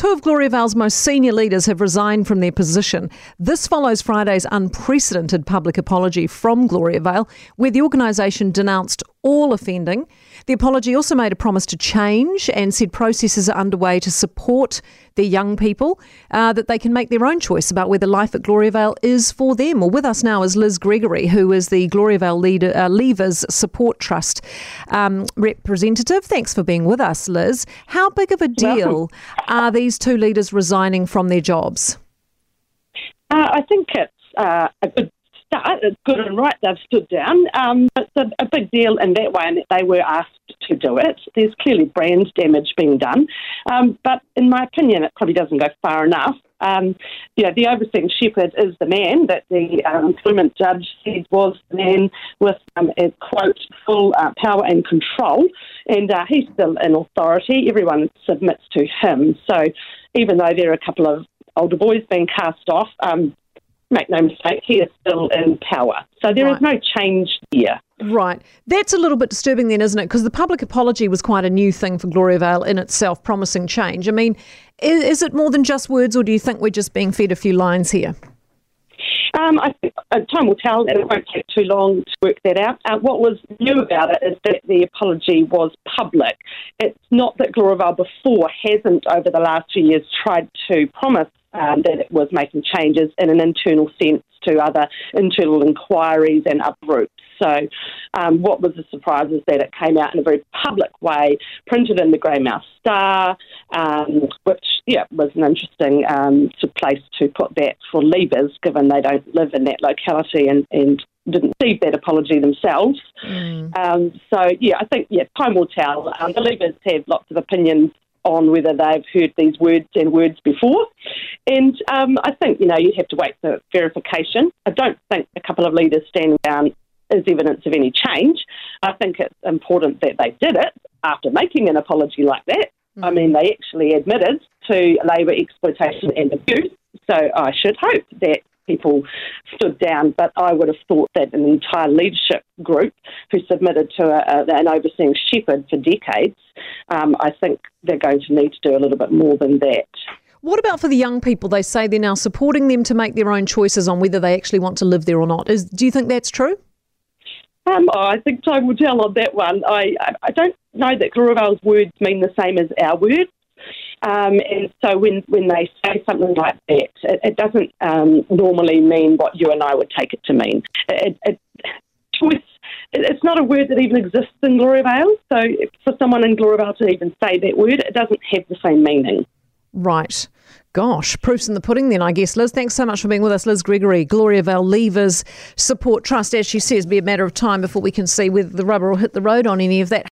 two of Gloriavale's most senior leaders have resigned from their position. This follows Friday's unprecedented public apology from Gloriavale, where the organisation denounced all offending. The apology also made a promise to change and said processes are underway to support their young people, uh, that they can make their own choice about whether life at Gloriavale is for them. Well, with us now is Liz Gregory, who is the Gloriavale leader, uh, Leavers Support Trust um, representative. Thanks for being with us, Liz. How big of a deal are these two leaders resigning from their jobs? Uh, I think it's uh, a good. It's good and right they've stood down. Um, it's a, a, big deal in that way, and they were asked to do it. There's clearly brand damage being done, um, but in my opinion, it probably doesn't go far enough. Um, yeah, the overseeing shepherd is the man that the um, employment judge said was the man with um, a quote full uh, power and control, and uh, he's still in authority. Everyone submits to him. So even though there are a couple of older boys being cast off, um, make no mistake, he is still in power. So there right. is no change here. Right. That's a little bit disturbing then, isn't it? Because the public apology was quite a new thing for Gloriavale in itself, promising change. I mean, is, is it more than just words, or do you think we're just being fed a few lines here? Um, I think uh, time will tell, and it won't take too long to work that out. Uh, what was new about it is that the apology was public. It's not that Gloriavale before hasn't, over the last few years, tried to promise um, that it was making changes in an internal sense to other internal inquiries and uproots. So, um, what was the surprise is that it came out in a very public way, printed in the Greymouth Star, um, which yeah was an interesting um, place to put that for leavers, given they don't live in that locality and, and didn't receive that apology themselves. Mm. Um, so yeah, I think yeah, time will tell. Um, the leavers have lots of opinions on whether they've heard these words and words before. And um, I think, you know, you have to wait for verification. I don't think a couple of leaders standing down is evidence of any change. I think it's important that they did it after making an apology like that. Mm-hmm. I mean, they actually admitted to labour exploitation and abuse. So I should hope that people stood down, but I would have thought that an entire leadership group who submitted to a, a, an overseeing shepherd for decades, um, I think they're going to need to do a little bit more than that. What about for the young people? They say they're now supporting them to make their own choices on whether they actually want to live there or not. Is, do you think that's true? Um, oh, I think time will tell on that one. I, I don't know that Gloriavale's words mean the same as our words. Um, and so when, when they say something like that, it, it doesn't um, normally mean what you and I would take it to mean. It, it, choice, it's not a word that even exists in Gloriavale. So for someone in Gloriavale to even say that word, it doesn't have the same meaning. Right. Gosh, proof's in the pudding then, I guess. Liz, thanks so much for being with us. Liz Gregory, Gloriavale Leavers Support Trust. As she says, be a matter of time before we can see whether the rubber will hit the road on any of that.